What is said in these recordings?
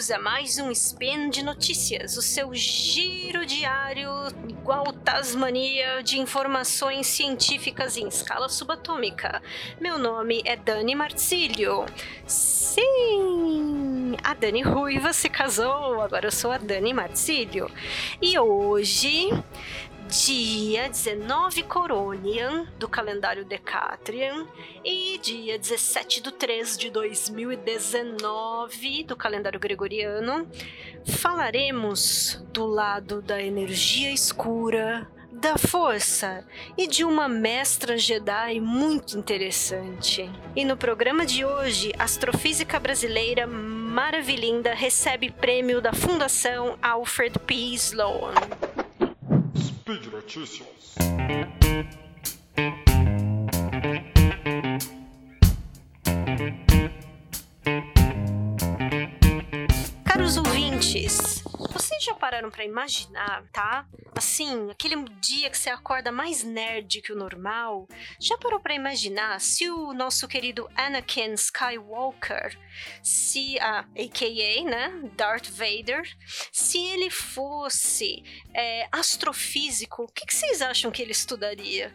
bem-vindos a mais um Spin de Notícias, o seu giro diário igual Tasmania de informações científicas em escala subatômica. Meu nome é Dani Marcílio. Sim, a Dani Ruiva se casou, agora eu sou a Dani Marcílio. E hoje dia 19 Coronian do calendário Decatrian e dia 17 do 3 de 2019 do calendário gregoriano, falaremos do lado da energia escura, da força e de uma mestra Jedi muito interessante. E no programa de hoje, astrofísica brasileira Maravilinda recebe prêmio da Fundação Alfred P. Sloan. Speed Notícias. Vocês já pararam para imaginar, tá? Assim, aquele dia que você acorda mais nerd que o normal, já parou para imaginar se o nosso querido Anakin Skywalker, se a AKA, né, Darth Vader, se ele fosse é, astrofísico, o que, que vocês acham que ele estudaria?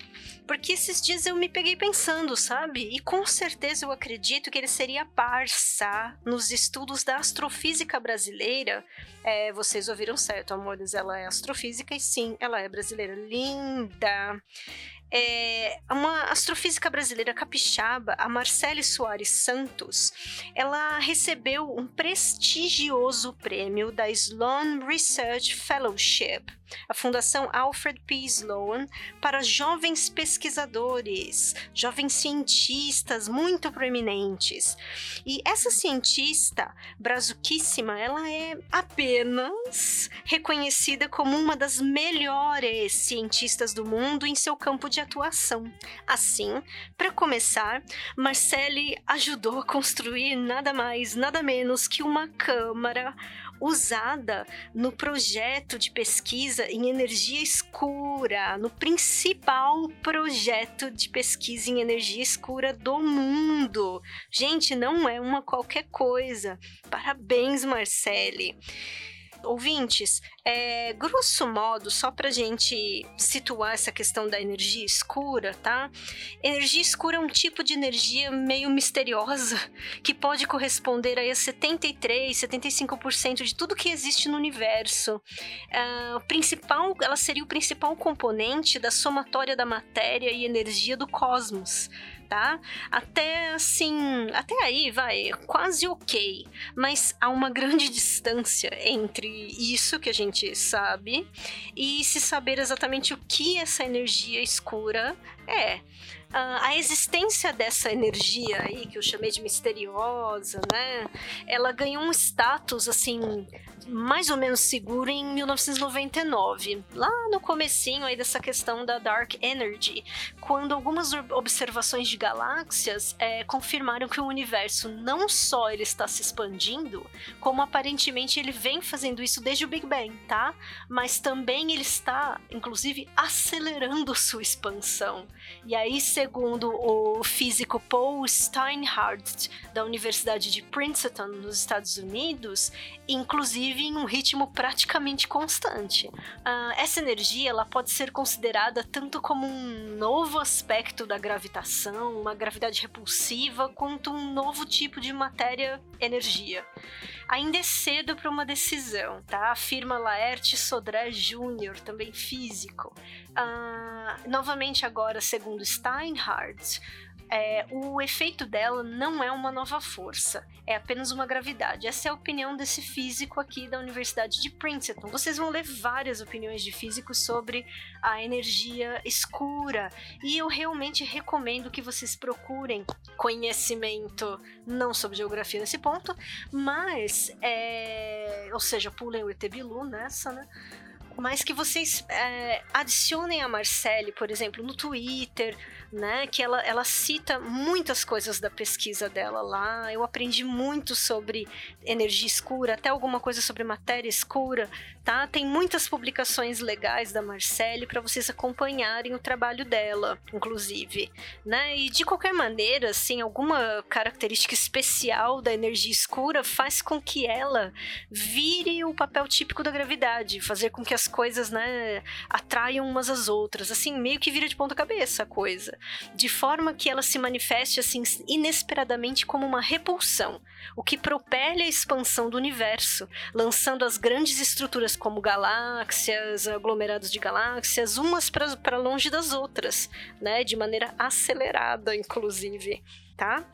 Porque esses dias eu me peguei pensando, sabe? E com certeza eu acredito que ele seria parça nos estudos da astrofísica brasileira. É, vocês ouviram certo, amores, ela é astrofísica e sim, ela é brasileira. Linda! É, uma astrofísica brasileira capixaba, a Marcele Soares Santos, ela recebeu um prestigioso prêmio da Sloan Research Fellowship, a Fundação Alfred P. Sloan, para jovens pesquisadores, jovens cientistas muito proeminentes. E essa cientista brazuquíssima, ela é apenas reconhecida como uma das melhores cientistas do mundo em seu campo de atuação. Assim, para começar, Marcelle ajudou a construir nada mais, nada menos que uma câmara usada no projeto de pesquisa em energia escura, no principal projeto de pesquisa em energia escura do mundo. Gente, não é uma qualquer coisa. Parabéns, Marcele ouvintes, é, grosso modo, só para gente situar essa questão da energia escura, tá? Energia escura é um tipo de energia meio misteriosa que pode corresponder a 73, 75% de tudo que existe no universo. Uh, principal, ela seria o principal componente da somatória da matéria e energia do cosmos tá? Até assim, até aí vai, quase ok, mas há uma grande distância entre isso que a gente sabe e se saber exatamente o que essa energia escura é. Uh, a existência dessa energia aí, que eu chamei de misteriosa, né? Ela ganhou um status, assim, mais ou menos seguro em 1999, lá no comecinho aí dessa questão da Dark Energy, quando algumas observações de galáxias é, confirmaram que o universo não só ele está se expandindo, como aparentemente ele vem fazendo isso desde o Big Bang, tá? Mas também ele está, inclusive, acelerando sua expansão. E aí, segundo o físico Paul Steinhardt, da Universidade de Princeton, nos Estados Unidos, inclusive em um ritmo praticamente constante. Uh, essa energia ela pode ser considerada tanto como um novo aspecto da gravitação, uma gravidade repulsiva, quanto um novo tipo de matéria-energia. Ainda é cedo para uma decisão, tá? Afirma Laerte Sodré Jr., também físico. Uh, novamente agora, segundo Steinhardt, é, o efeito dela não é uma nova força, é apenas uma gravidade. Essa é a opinião desse físico aqui da Universidade de Princeton. Vocês vão ler várias opiniões de físicos sobre a energia escura e eu realmente recomendo que vocês procurem conhecimento não sobre geografia nesse ponto, mas, é, ou seja, pulem o ET Bilu nessa, né? Mas que vocês é, adicionem a Marcele, por exemplo, no Twitter, né? Que ela, ela cita muitas coisas da pesquisa dela lá. Eu aprendi muito sobre energia escura, até alguma coisa sobre matéria escura, tá? Tem muitas publicações legais da Marcele para vocês acompanharem o trabalho dela, inclusive, né? E de qualquer maneira, assim, alguma característica especial da energia escura faz com que ela vire o papel típico da gravidade, fazer com que as coisas, né, atraiam umas às outras, assim, meio que vira de ponta cabeça a coisa. De forma que ela se manifeste assim inesperadamente como uma repulsão, o que propele a expansão do universo, lançando as grandes estruturas como galáxias, aglomerados de galáxias, umas para longe das outras, né, de maneira acelerada, inclusive tá?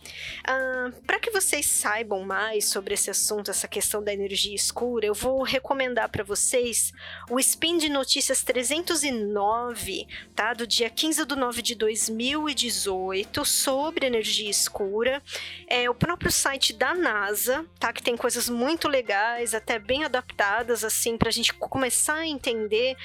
Ah, para que vocês saibam mais sobre esse assunto, essa questão da energia escura, eu vou recomendar para vocês o Spin de Notícias 309, tá? Do dia 15 de 9 de 2018, sobre energia escura. É o próprio site da NASA, tá? Que tem coisas muito legais, até bem adaptadas, assim, para a gente começar a entender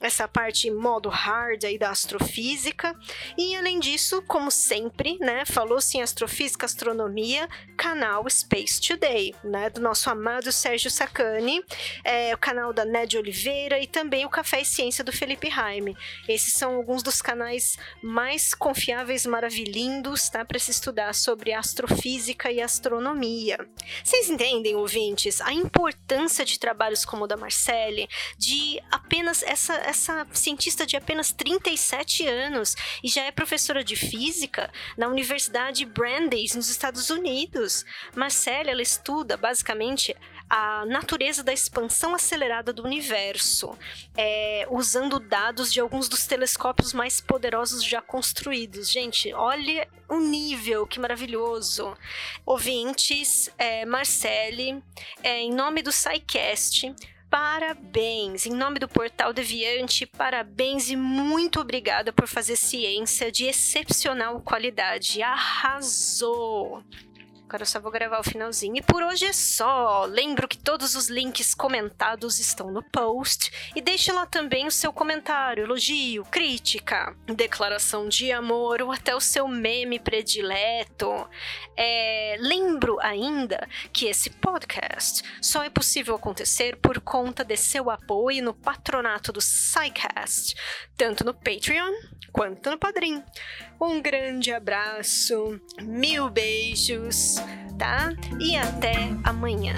essa parte modo hard aí da astrofísica. E além disso, como sempre, né? Falou-se em astrofísica, astronomia, canal Space Today, né, do nosso amado Sérgio Sacani, é, o canal da Ned Oliveira e também o Café e Ciência do Felipe Raime. Esses são alguns dos canais mais confiáveis, maravilhindos, tá, para se estudar sobre astrofísica e astronomia. Vocês entendem, ouvintes, a importância de trabalhos como o da Marcelle, de apenas essa, essa cientista de apenas 37 anos e já é professora de física na Universidade Brandeis, nos Estados Unidos. Marcelle, ela estuda basicamente a natureza da expansão acelerada do universo, é, usando dados de alguns dos telescópios mais poderosos já construídos. Gente, olha o nível, que maravilhoso. Ouvintes, é, Marcele, é, em nome do SciCast, parabéns! Em nome do Portal Deviante, parabéns e muito obrigada por fazer ciência de excepcional qualidade. Arrasou! Agora eu só vou gravar o finalzinho. E por hoje é só. Lembro que todos os links comentados estão no post. E deixe lá também o seu comentário, elogio, crítica, declaração de amor ou até o seu meme predileto. É, lembro ainda que esse podcast só é possível acontecer por conta de seu apoio no patronato do SciCast, tanto no Patreon quanto no Padrim. Um grande abraço, mil beijos, tá? E até amanhã.